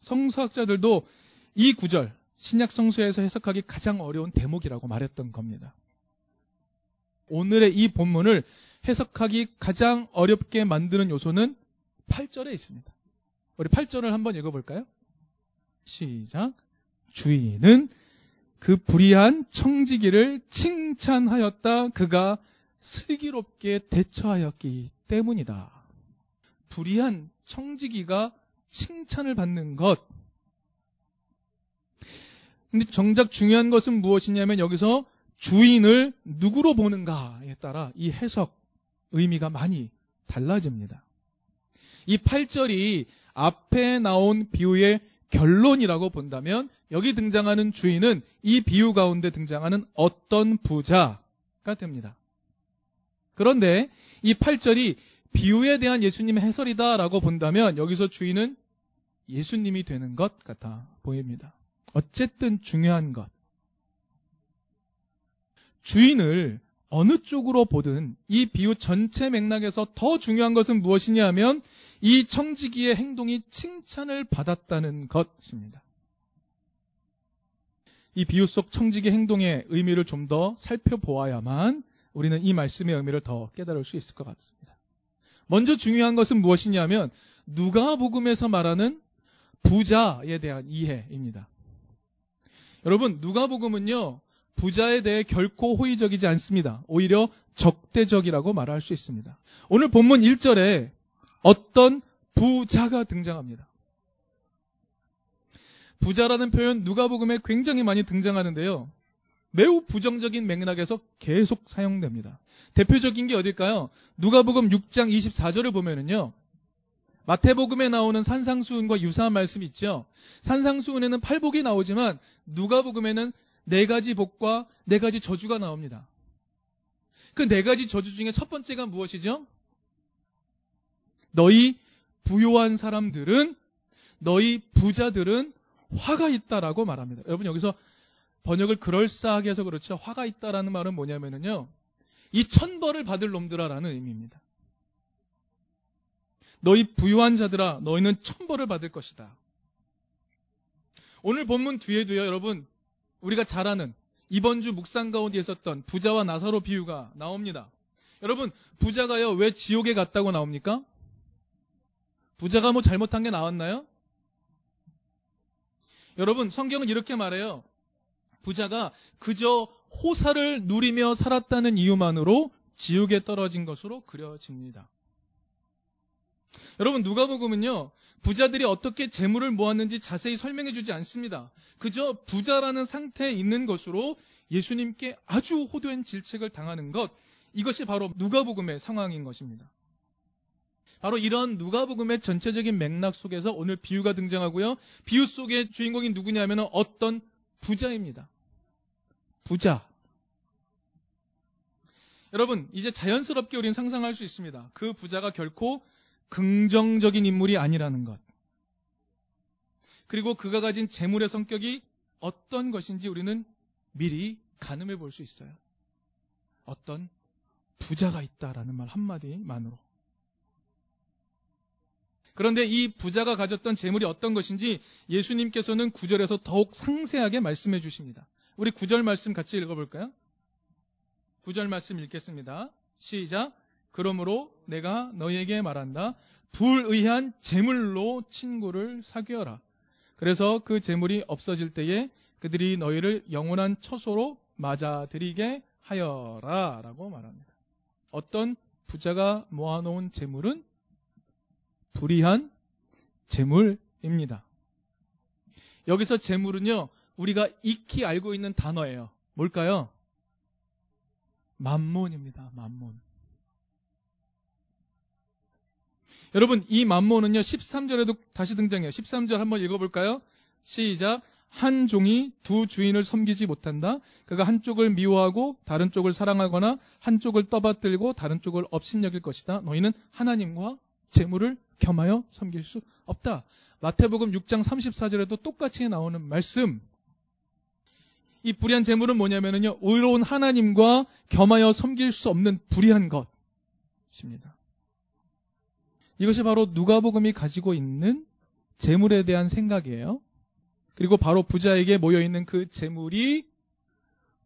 성서학자들도 이 구절 신약 성서에서 해석하기 가장 어려운 대목이라고 말했던 겁니다. 오늘의 이 본문을 해석하기 가장 어렵게 만드는 요소는 8절에 있습니다. 우리 8절을 한번 읽어볼까요? 시작. 주인은 그 불의한 청지기를 칭찬하였다. 그가 슬기롭게 대처하였기 때문이다. 불의한 청지기가 칭찬을 받는 것. 근데 정작 중요한 것은 무엇이냐면 여기서 주인을 누구로 보는가에 따라 이 해석 의미가 많이 달라집니다. 이 8절이 앞에 나온 비유의 결론이라고 본다면 여기 등장하는 주인은 이 비유 가운데 등장하는 어떤 부자가 됩니다. 그런데 이 8절이 비유에 대한 예수님의 해설이다라고 본다면 여기서 주인은 예수님이 되는 것 같아 보입니다. 어쨌든 중요한 것. 주인을 어느 쪽으로 보든 이 비유 전체 맥락에서 더 중요한 것은 무엇이냐면 이 청지기의 행동이 칭찬을 받았다는 것입니다. 이 비유 속 청지기 행동의 의미를 좀 더 살펴보아야만 우리는 이 말씀의 의미를 더 깨달을 수 있을 것 같습니다. 먼저 중요한 것은 무엇이냐면 누가복음에서 말하는 부자에 대한 이해입니다. 여러분 누가복음은요 부자에 대해 결코 호의적이지 않습니다. 오히려 적대적이라고 말할 수 있습니다. 오늘 본문 1절에 어떤 부자가 등장합니다. 부자라는 표현 누가복음에 굉장히 많이 등장하는데요. 매우 부정적인 맥락에서 계속 사용됩니다. 대표적인 게 어딜까요? 누가복음 6장 24절을 보면은요. 마태복음에 나오는 산상수훈과 유사한 말씀 있죠. 산상수훈에는 팔복이 나오지만 누가복음에는 네 가지 복과 네 가지 저주가 나옵니다. 그 네 가지 저주 중에 첫 번째가 무엇이죠? 너희 부요한 사람들은 너희 부자들은 화가 있다라고 말합니다. 여러분 여기서 번역을 그럴싸하게 해서 그렇죠. 화가 있다라는 말은 뭐냐면은요. 이 천벌을 받을 놈들아라는 의미입니다. 너희 부유한 자들아 너희는 천벌을 받을 것이다. 오늘 본문 뒤에도요, 여러분 우리가 잘 아는 이번 주 묵상 가운데 있었던 부자와 나사로 비유가 나옵니다. 여러분 부자가요 왜 지옥에 갔다고 나옵니까? 부자가 뭐 잘못한 게 나왔나요? 여러분 성경은 이렇게 말해요. 부자가 그저 호사를 누리며 살았다는 이유만으로 지옥에 떨어진 것으로 그려집니다. 여러분 누가복음은요 부자들이 어떻게 재물을 모았는지 자세히 설명해 주지 않습니다. 그저 부자라는 상태에 있는 것으로 예수님께 아주 호도한 질책을 당하는 것 이것이 바로 누가복음의 상황인 것입니다. 바로 이런 누가복음의 전체적인 맥락 속에서 오늘 비유가 등장하고요. 비유 속의 주인공이 누구냐면 어떤 부자입니다. 부자. 여러분, 이제 자연스럽게 우리는 상상할 수 있습니다. 그 부자가 결코 긍정적인 인물이 아니라는 것. 그리고 그가 가진 재물의 성격이 어떤 것인지 우리는 미리 가늠해 볼 수 있어요. 어떤 부자가 있다라는 말 한마디만으로. 그런데 이 부자가 가졌던 재물이 어떤 것인지 예수님께서는 구절에서 더욱 상세하게 말씀해 주십니다. 우리 구절 말씀 같이 읽어볼까요? 구절 말씀 읽겠습니다. 시작. 그러므로 내가 너희에게 말한다. 불의한 재물로 친구를 사귀어라. 그래서 그 재물이 없어질 때에 그들이 너희를 영원한 처소로 맞아들이게 하여라. 라고 말합니다. 어떤 부자가 모아놓은 재물은 불의한 재물입니다. 여기서 재물은요, 우리가 익히 알고 있는 단어예요. 뭘까요? 만몬입니다. 만몬. 여러분, 이 만몬은요, 13절에도 다시 등장해요. 13절 한번 읽어볼까요? 시작. 한 종이 두 주인을 섬기지 못한다. 그가 한쪽을 미워하고 다른 쪽을 사랑하거나 한쪽을 떠받들고 다른 쪽을 업신여길 것이다. 너희는 하나님과 재물을 겸하여 섬길 수 없다. 마태복음 6장 34절에도 똑같이 나오는 말씀. 이 불의한 재물은 뭐냐면요. 의로운 하나님과 겸하여 섬길 수 없는 불의한 것입니다. 이것이 바로 누가복음이 가지고 있는 재물에 대한 생각이에요. 그리고 바로 부자에게 모여 있는 그 재물이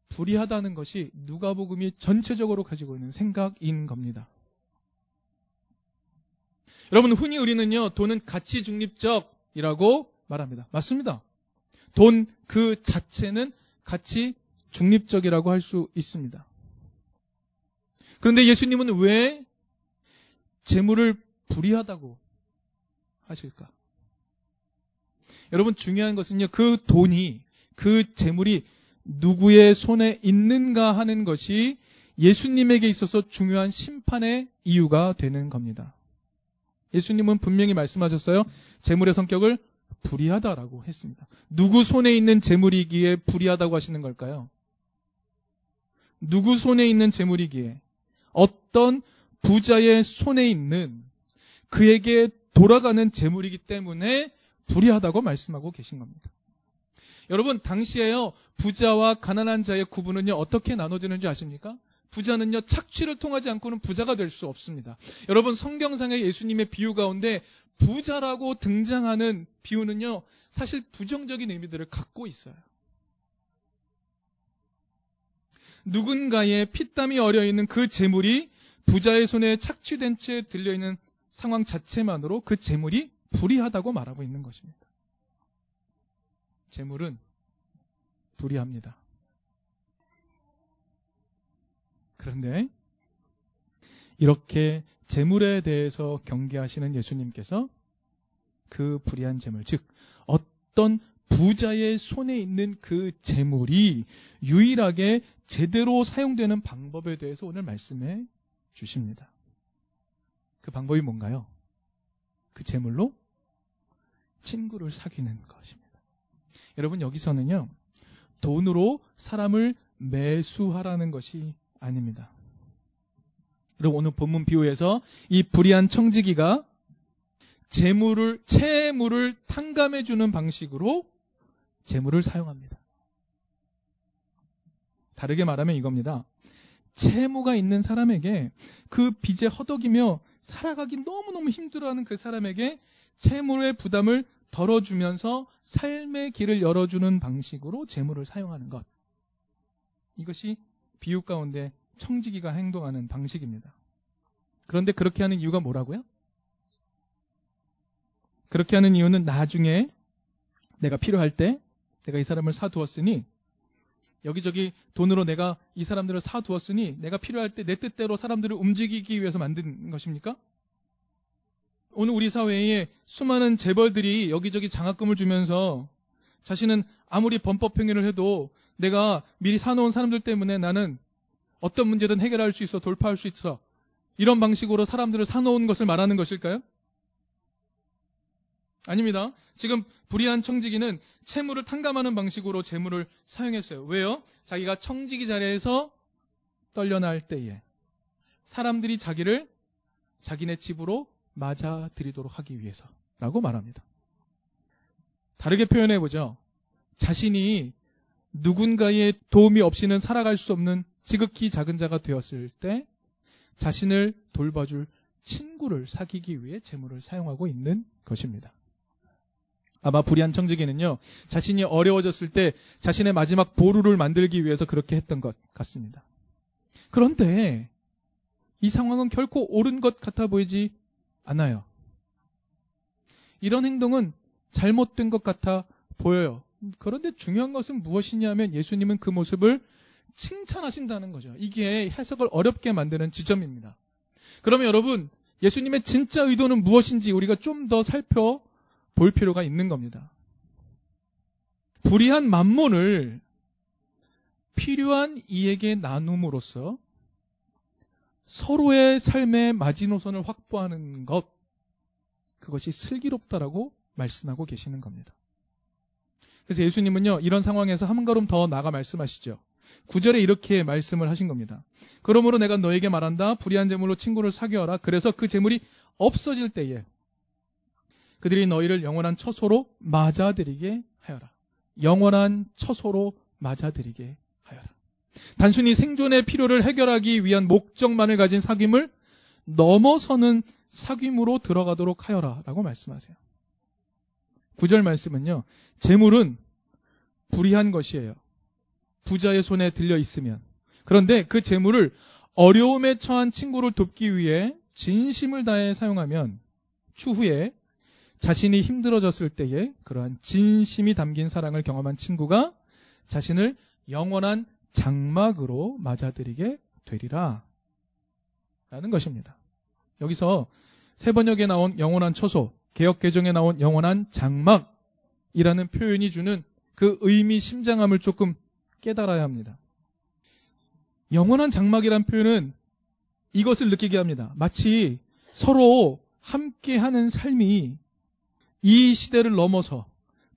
불이하다는 것이 누가복음이 전체적으로 가지고 있는 생각인 겁니다. 여러분 흔히 우리는요 돈은 가치 중립적이라고 말합니다. 맞습니다. 돈 그 자체는 가치 중립적이라고 할 수 있습니다. 그런데 예수님은 왜 재물을 불이하다고 하실까? 여러분 중요한 것은요 그 돈이 그 재물이 누구의 손에 있는가 하는 것이 예수님에게 있어서 중요한 심판의 이유가 되는 겁니다. 예수님은 분명히 말씀하셨어요. 재물의 성격을 불이하다라고 했습니다. 누구 손에 있는 재물이기에 불이하다고 하시는 걸까요? 누구 손에 있는 재물이기에 어떤 부자의 손에 있는 그에게 돌아가는 재물이기 때문에 불이하다고 말씀하고 계신 겁니다. 여러분 당시에요 부자와 가난한 자의 구분은요 어떻게 나눠지는지 아십니까? 부자는요 착취를 통하지 않고는 부자가 될 수 없습니다. 여러분 성경상의 예수님의 비유 가운데 부자라고 등장하는 비유는요 사실 부정적인 의미들을 갖고 있어요. 누군가의 피땀이 어려 있는 그 재물이 부자의 손에 착취된 채 들려 있는 상황 자체만으로 그 재물이 불이하다고 말하고 있는 것입니다. 재물은 불이합니다. 그런데 이렇게 재물에 대해서 경계하시는 예수님께서 그 불의한 재물, 즉 어떤 부자의 손에 있는 그 재물이 유일하게 제대로 사용되는 방법에 대해서 오늘 말씀해 주십니다. 그 방법이 뭔가요? 그 재물로 친구를 사귀는 것입니다. 여러분 여기서는요. 돈으로 사람을 매수하라는 것이 아닙니다. 그리고 오늘 본문 비유에서 이 불의한 청지기가 재물을 채물을 탕감해 주는 방식으로 재물을 사용합니다. 다르게 말하면 이겁니다. 채무가 있는 사람에게 그 빚에 허덕이며 살아가기 너무너무 힘들어하는 그 사람에게 채무의 부담을 덜어주면서 삶의 길을 열어주는 방식으로 재물을 사용하는 것. 이것이 비유 가운데 청지기가 행동하는 방식입니다. 그런데 그렇게 하는 이유가 뭐라고요? 그렇게 하는 이유는 나중에 내가 필요할 때 내가 이 사람을 사두었으니 여기저기 돈으로 내가 이 사람들을 사두었으니 내가 필요할 때 내 뜻대로 사람들을 움직이기 위해서 만든 것입니까? 오늘 우리 사회에 수많은 재벌들이 여기저기 장학금을 주면서 자신은 아무리 범법행위를 해도 내가 미리 사놓은 사람들 때문에 나는 어떤 문제든 해결할 수 있어, 돌파할 수 있어. 이런 방식으로 사람들을 사놓은 것을 말하는 것일까요? 아닙니다. 지금 불의한 청지기는 채무를 탕감하는 방식으로 재물을 사용했어요. 왜요? 자기가 청지기 자리에서 떨려날 때에 사람들이 자기를 자기네 집으로 맞아들이도록 하기 위해서라고 말합니다. 다르게 표현해 보죠. 자신이 누군가의 도움이 없이는 살아갈 수 없는 지극히 작은 자가 되었을 때 자신을 돌봐줄 친구를 사귀기 위해 재물을 사용하고 있는 것입니다. 아마 불의한 청지기는요, 자신이 어려워졌을 때 자신의 마지막 보루를 만들기 위해서 그렇게 했던 것 같습니다. 그런데 이 상황은 결코 옳은 것 같아 보이지 않아요. 이런 행동은 잘못된 것 같아 보여요. 그런데 중요한 것은 무엇이냐면 예수님은 그 모습을 칭찬하신다는 거죠. 이게 해석을 어렵게 만드는 지점입니다. 그러면 여러분, 예수님의 진짜 의도는 무엇인지 우리가 좀 더 살펴 볼 필요가 있는 겁니다. 불의한 만몬을 필요한 이에게 나눔으로써 서로의 삶의 마지노선을 확보하는 것, 그것이 슬기롭다라고 말씀하고 계시는 겁니다. 그래서 예수님은요, 이런 상황에서 한 걸음 더 나가 말씀하시죠. 구절에 이렇게 말씀을 하신 겁니다. 그러므로 내가 너에게 말한다. 불의한 재물로 친구를 사귀어라. 그래서 그 재물이 없어질 때에 그들이 너희를 영원한 처소로 맞아들이게 하여라. 영원한 처소로 맞아들이게 하여라. 단순히 생존의 필요를 해결하기 위한 목적만을 가진 사귐을 넘어서는 사귐으로 들어가도록 하여라. 라고 말씀하세요. 9절 말씀은요. 재물은 불의한 것이에요. 부자의 손에 들려 있으면. 그런데 그 재물을 어려움에 처한 친구를 돕기 위해 진심을 다해 사용하면 추후에 자신이 힘들어졌을 때에 그러한 진심이 담긴 사랑을 경험한 친구가 자신을 영원한 장막으로 맞아들이게 되리라. 라는 것입니다. 여기서 세 번역에 나온 영원한 처소, 개혁 개정에 나온 영원한 장막이라는 표현이 주는 그 의미 심장함을 조금 깨달아야 합니다. 영원한 장막이란 표현은 이것을 느끼게 합니다. 마치 서로 함께하는 삶이 이 시대를 넘어서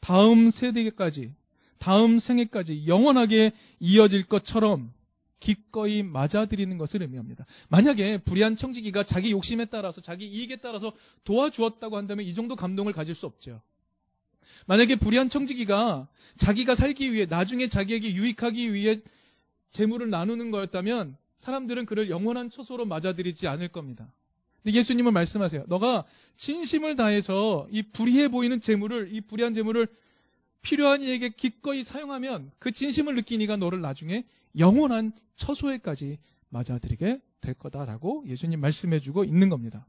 다음 세대까지, 다음 생애까지 영원하게 이어질 것처럼 기꺼이 맞아들이는 것을 의미합니다. 만약에 불의한 청지기가 자기 욕심에 따라서 자기 이익에 따라서 도와주었다고 한다면 이 정도 감동을 가질 수 없죠. 만약에 불의한 청지기가 자기가 살기 위해 나중에 자기에게 유익하기 위해 재물을 나누는 거였다면 사람들은 그를 영원한 처소로 맞아들이지 않을 겁니다. 근데 예수님은 말씀하세요. 너가 진심을 다해서 이 불의해 보이는 재물을 이 불의한 재물을 필요한 이에게 기꺼이 사용하면 그 진심을 느낀 이가 너를 나중에 영원한 처소에까지 맞아들이게 될 거다라고 예수님 말씀해주고 있는 겁니다.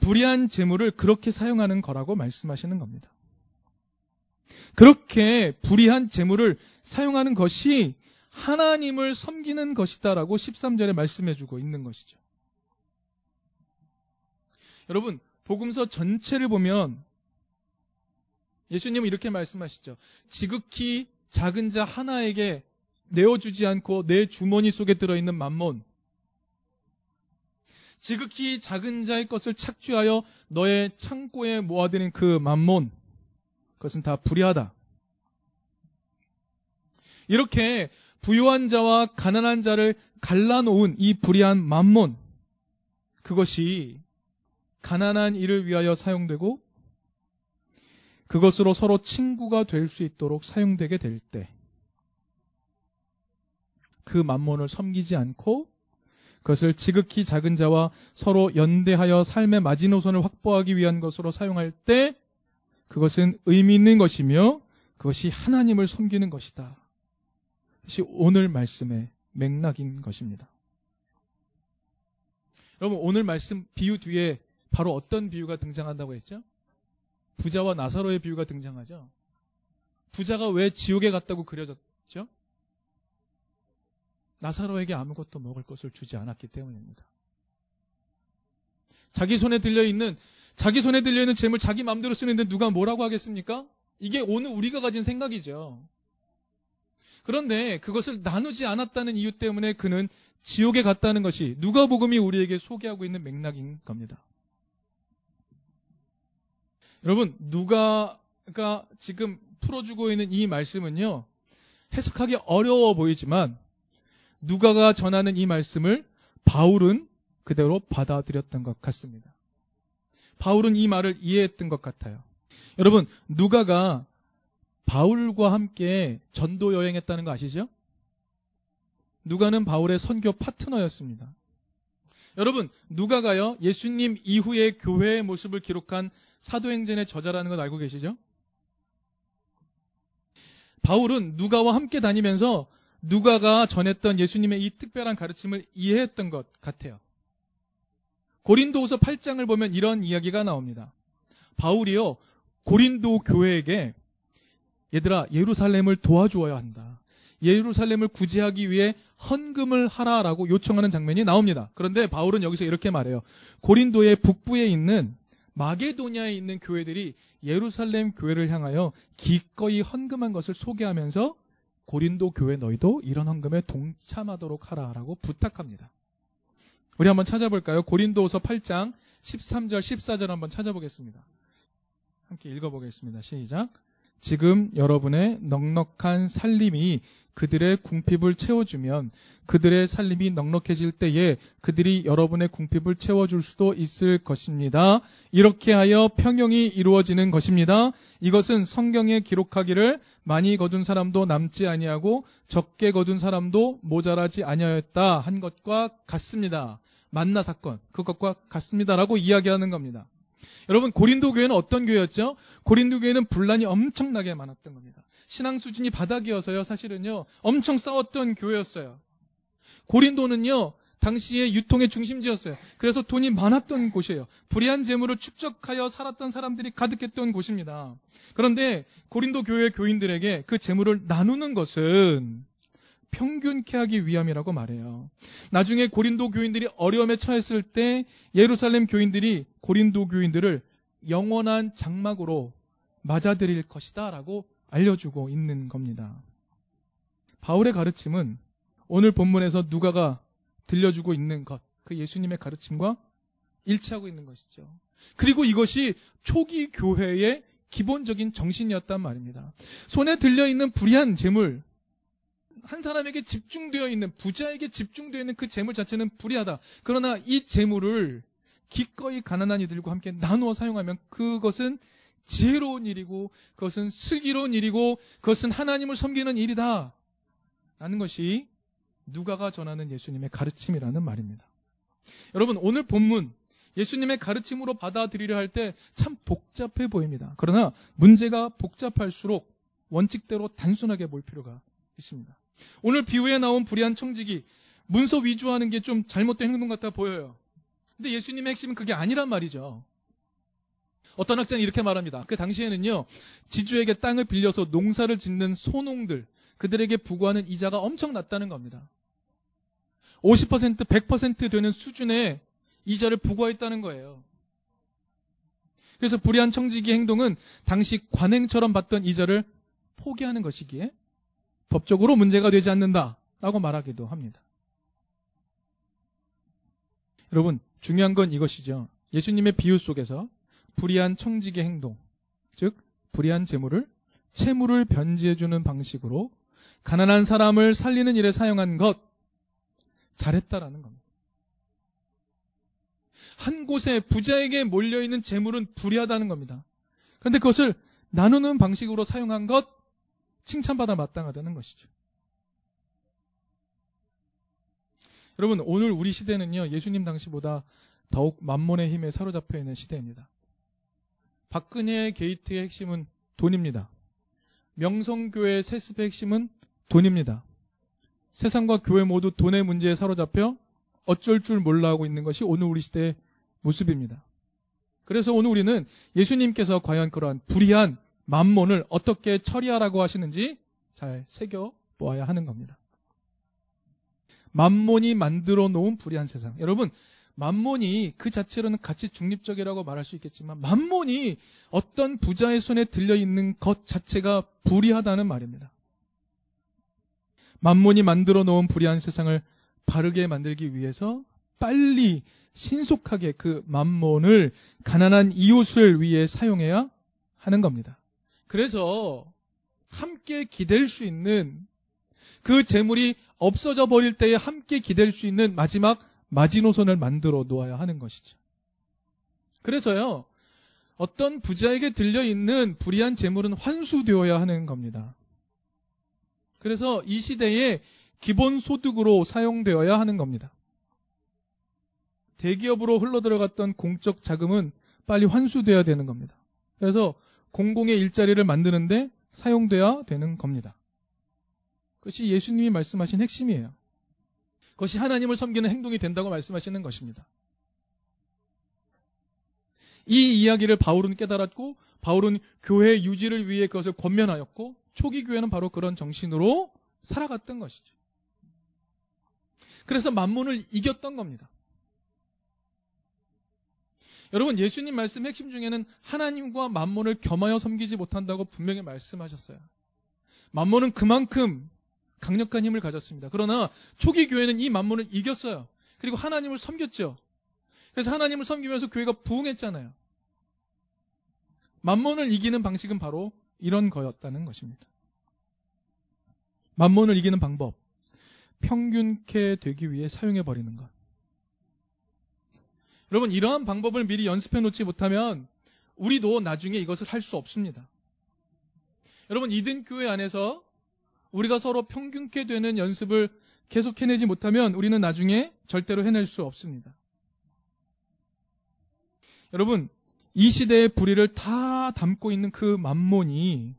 불의한 재물을 그렇게 사용하는 거라고 말씀하시는 겁니다. 그렇게 불의한 재물을 사용하는 것이 하나님을 섬기는 것이다라고 13절에 말씀해 주고 있는 것이죠. 여러분, 복음서 전체를 보면 예수님은 이렇게 말씀하시죠. 지극히 작은 자 하나에게 내어주지 않고 내 주머니 속에 들어있는 만몬. 지극히 작은 자의 것을 착취하여 너의 창고에 모아드는 그 만몬. 그것은 다 불의하다. 이렇게 부유한 자와 가난한 자를 갈라놓은 이 불의한 만몬. 그것이 가난한 이를 위하여 사용되고 그것으로 서로 친구가 될 수 있도록 사용되게 될 때, 그 만몬을 섬기지 않고 그것을 지극히 작은 자와 서로 연대하여 삶의 마지노선을 확보하기 위한 것으로 사용할 때, 그것은 의미 있는 것이며 그것이 하나님을 섬기는 것이다. 그것이 오늘 말씀의 맥락인 것입니다. 여러분, 오늘 말씀 비유 뒤에 바로 어떤 비유가 등장한다고 했죠? 부자와 나사로의 비유가 등장하죠. 부자가 왜 지옥에 갔다고 그려졌죠? 나사로에게 아무것도 먹을 것을 주지 않았기 때문입니다. 자기 손에 들려 있는 자기 손에 들려 있는 재물 자기 마음대로 쓰는데 누가 뭐라고 하겠습니까? 이게 오늘 우리가 가진 생각이죠. 그런데 그것을 나누지 않았다는 이유 때문에 그는 지옥에 갔다는 것이 누가복음이 우리에게 소개하고 있는 맥락인 겁니다. 여러분, 누가가 지금 풀어주고 있는 이 말씀은요, 해석하기 어려워 보이지만, 누가가 전하는 이 말씀을 바울은 그대로 받아들였던 것 같습니다. 바울은 이 말을 이해했던 것 같아요. 여러분, 누가가 바울과 함께 전도 여행했다는 거 아시죠? 누가는 바울의 선교 파트너였습니다. 여러분, 누가가요, 예수님 이후의 교회의 모습을 기록한 사도행전의 저자라는 걸 알고 계시죠? 바울은 누가와 함께 다니면서 누가가 전했던 예수님의 이 특별한 가르침을 이해했던 것 같아요. 고린도후서 8장을 보면 이런 이야기가 나옵니다. 바울이요 고린도 교회에게 얘들아 예루살렘을 도와주어야 한다. 예루살렘을 구제하기 위해 헌금을 하라라고 요청하는 장면이 나옵니다. 그런데 바울은 여기서 이렇게 말해요. 고린도의 북부에 있는 마게도냐에 있는 교회들이 예루살렘 교회를 향하여 기꺼이 헌금한 것을 소개하면서 고린도 교회 너희도 이런 헌금에 동참하도록 하라라고 부탁합니다. 우리 한번 찾아볼까요? 고린도서 8장 13절 14절 한번 찾아보겠습니다. 함께 읽어보겠습니다. 시작. 지금 여러분의 넉넉한 살림이 그들의 궁핍을 채워주면 그들의 살림이 넉넉해질 때에 그들이 여러분의 궁핍을 채워줄 수도 있을 것입니다. 이렇게 하여 평형이 이루어지는 것입니다. 이것은 성경에 기록하기를 많이 거둔 사람도 남지 아니하고 적게 거둔 사람도 모자라지 아니하였다 한 것과 같습니다. 만나 사건 그것과 같습니다라고 이야기하는 겁니다. 여러분 고린도 교회는 어떤 교회였죠? 고린도 교회는 분란이 엄청나게 많았던 겁니다. 신앙 수준이 바닥이어서요. 사실은요. 엄청 싸웠던 교회였어요. 고린도는요. 당시에 유통의 중심지였어요. 그래서 돈이 많았던 곳이에요. 불의한 재물을 축적하여 살았던 사람들이 가득했던 곳입니다. 그런데 고린도 교회 교인들에게 그 재물을 나누는 것은 평균케 하기 위함이라고 말해요. 나중에 고린도 교인들이 어려움에 처했을 때 예루살렘 교인들이 고린도 교인들을 영원한 장막으로 맞아들일 것이다 라고 알려주고 있는 겁니다. 바울의 가르침은 오늘 본문에서 누가가 들려주고 있는 것, 그 예수님의 가르침과 일치하고 있는 것이죠. 그리고 이것이 초기 교회의 기본적인 정신이었단 말입니다. 손에 들려있는 불의한 재물, 한 사람에게 집중되어 있는, 부자에게 집중되어 있는 그 재물 자체는 불의하다. 그러나 이 재물을 기꺼이 가난한 이들과 함께 나누어 사용하면 그것은 지혜로운 일이고, 그것은 슬기로운 일이고, 그것은 하나님을 섬기는 일이다. 라는 것이 누가가 전하는 예수님의 가르침이라는 말입니다. 여러분, 오늘 본문, 예수님의 가르침으로 받아들이려 할 때 참 복잡해 보입니다. 그러나 문제가 복잡할수록 원칙대로 단순하게 볼 필요가 있습니다. 오늘 비유에 나온 불의한 청지기, 문서 위조하는 게 좀 잘못된 행동 같아 보여요. 근데 예수님의 핵심은 그게 아니란 말이죠. 어떤 학자는 이렇게 말합니다. 그 당시에는요, 지주에게 땅을 빌려서 농사를 짓는 소농들, 그들에게 부과하는 이자가 엄청 낮다는 겁니다. 50% 100% 되는 수준의 이자를 부과했다는 거예요. 그래서 불의한 청지기 행동은 당시 관행처럼 받던 이자를 포기하는 것이기에 법적으로 문제가 되지 않는다라고 말하기도 합니다. 여러분, 중요한 건 이것이죠. 예수님의 비유 속에서 불의한 청지기 행동, 즉 불의한 재물을 채무를 변지해주는 방식으로 가난한 사람을 살리는 일에 사용한 것 잘했다라는 겁니다. 한 곳에 부자에게 몰려 있는 재물은 불이하다는 겁니다. 그런데 그것을 나누는 방식으로 사용한 것 칭찬받아 마땅하다는 것이죠. 여러분 오늘 우리 시대는요 예수님 당시보다 더욱 만몬의 힘에 사로잡혀 있는 시대입니다. 박근혜 게이트의 핵심은 돈입니다. 명성교회 세습의 핵심은 돈입니다. 세상과 교회 모두 돈의 문제에 사로잡혀 어쩔 줄 몰라 하고 있는 것이 오늘 우리 시대의 모습입니다. 그래서 오늘 우리는 예수님께서 과연 그러한 불의한 만몬을 어떻게 처리하라고 하시는지 잘 새겨 보아야 하는 겁니다. 만몬이 만들어 놓은 불의한 세상. 여러분, 만몬이 그 자체로는 가치 중립적이라고 말할 수 있겠지만 만몬이 어떤 부자의 손에 들려 있는 것 자체가 불의하다는 말입니다. 만몬이 만들어 놓은 불의한 세상을 바르게 만들기 위해서 빨리 신속하게 그 만몬을 가난한 이웃을 위해 사용해야 하는 겁니다. 그래서 함께 기댈 수 있는 그 재물이 없어져 버릴 때에 함께 기댈 수 있는 마지막 마지노선을 만들어 놓아야 하는 것이죠. 그래서요, 어떤 부자에게 들려 있는 불의한 재물은 환수되어야 하는 겁니다. 그래서 이 시대에 기본 소득으로 사용되어야 하는 겁니다. 대기업으로 흘러들어갔던 공적 자금은 빨리 환수돼야 되는 겁니다. 그래서 공공의 일자리를 만드는데 사용돼야 되는 겁니다. 그것이 예수님이 말씀하신 핵심이에요. 그것이 하나님을 섬기는 행동이 된다고 말씀하시는 것입니다. 이 이야기를 바울은 깨달았고 바울은 교회 유지를 위해 그것을 권면하였고 초기 교회는 바로 그런 정신으로 살아갔던 것이죠. 그래서 만문을 이겼던 겁니다. 여러분 예수님 말씀 핵심 중에는 하나님과 만문을 겸하여 섬기지 못한다고 분명히 말씀하셨어요. 만문은 그만큼 강력한 힘을 가졌습니다. 그러나 초기 교회는 이 만문을 이겼어요. 그리고 하나님을 섬겼죠. 그래서 하나님을 섬기면서 교회가 부흥했잖아요. 만문을 이기는 방식은 바로 이런 거였다는 것입니다. 만몬을 이기는 방법. 평균케 되기 위해 사용해 버리는 것. 여러분, 이러한 방법을 미리 연습해 놓지 못하면 우리도 나중에 이것을 할 수 없습니다. 여러분, 이든 교회 안에서 우리가 서로 평균케 되는 연습을 계속 해내지 못하면 우리는 나중에 절대로 해낼 수 없습니다. 여러분, 이 시대의 불의를 다 담고 있는 그 만몬이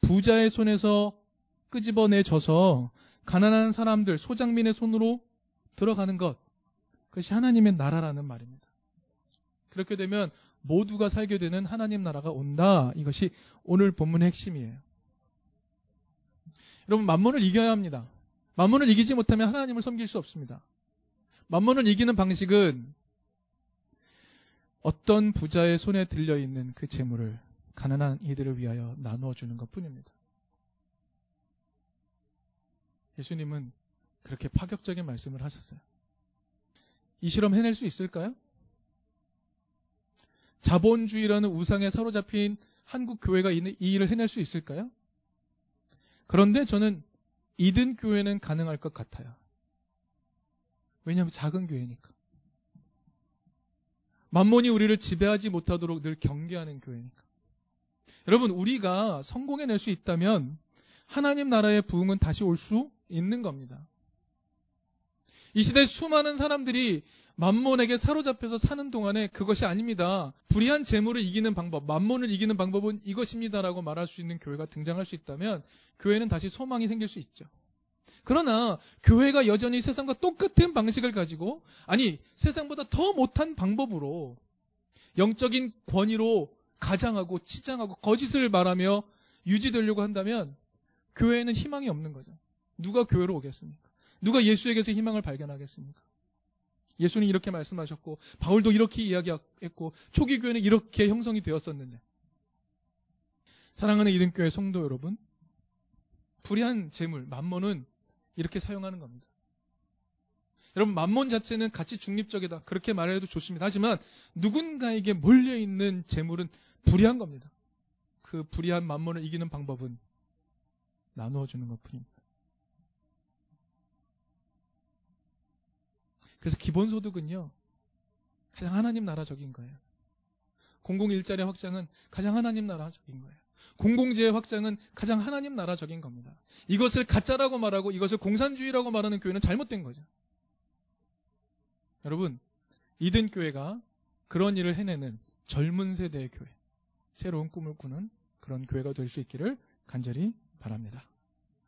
부자의 손에서 끄집어내져서 가난한 사람들, 소장민의 손으로 들어가는 것. 그것이 하나님의 나라라는 말입니다. 그렇게 되면 모두가 살게 되는 하나님 나라가 온다. 이것이 오늘 본문의 핵심이에요. 여러분, 만몬을 이겨야 합니다. 만몬을 이기지 못하면 하나님을 섬길 수 없습니다. 만몬을 이기는 방식은 어떤 부자의 손에 들려 있는 그 재물을 가난한 이들을 위하여 나누어 주는 것 뿐입니다. 예수님은 그렇게 파격적인 말씀을 하셨어요. 이 실험 해낼 수 있을까요? 자본주의라는 우상에 사로잡힌 한국 교회가 이 일을 해낼 수 있을까요? 그런데 저는 이든 교회는 가능할 것 같아요. 왜냐하면 작은 교회니까. 만몬이 우리를 지배하지 못하도록 늘 경계하는 교회니까. 여러분, 우리가 성공해낼 수 있다면 하나님 나라의 부흥은 다시 올 수 있는 겁니다. 이 시대 수많은 사람들이 만몬에게 사로잡혀서 사는 동안에 그것이 아닙니다. 불의한 재물을 이기는 방법, 만몬을 이기는 방법은 이것입니다라고 말할 수 있는 교회가 등장할 수 있다면 교회는 다시 소망이 생길 수 있죠. 그러나 교회가 여전히 세상과 똑같은 방식을 가지고 아니 세상보다 더 못한 방법으로 영적인 권위로 가장하고 치장하고 거짓을 말하며 유지되려고 한다면 교회에는 희망이 없는 거죠. 누가 교회로 오겠습니까? 누가 예수에게서 희망을 발견하겠습니까? 예수는 이렇게 말씀하셨고 바울도 이렇게 이야기했고 초기 교회는 이렇게 형성이 되었었는데 사랑하는 이등교회 성도 여러분 불의한 재물 만몬은 이렇게 사용하는 겁니다. 여러분 만몬 자체는 가치 중립적이다. 그렇게 말해도 좋습니다. 하지만 누군가에게 몰려 있는 재물은 불의한 겁니다. 그 불의한 만몬을 이기는 방법은 나누어 주는 것뿐입니다. 그래서 기본소득은요, 가장 하나님 나라적인 거예요. 공공 일자리 확장은 가장 하나님 나라적인 거예요. 공공재의 확장은 가장 하나님 나라적인 겁니다. 이것을 가짜라고 말하고 이것을 공산주의라고 말하는 교회는 잘못된 거죠. 여러분, 이든 교회가 그런 일을 해내는 젊은 세대의 교회, 새로운 꿈을 꾸는 그런 교회가 될 수 있기를 간절히 바랍니다.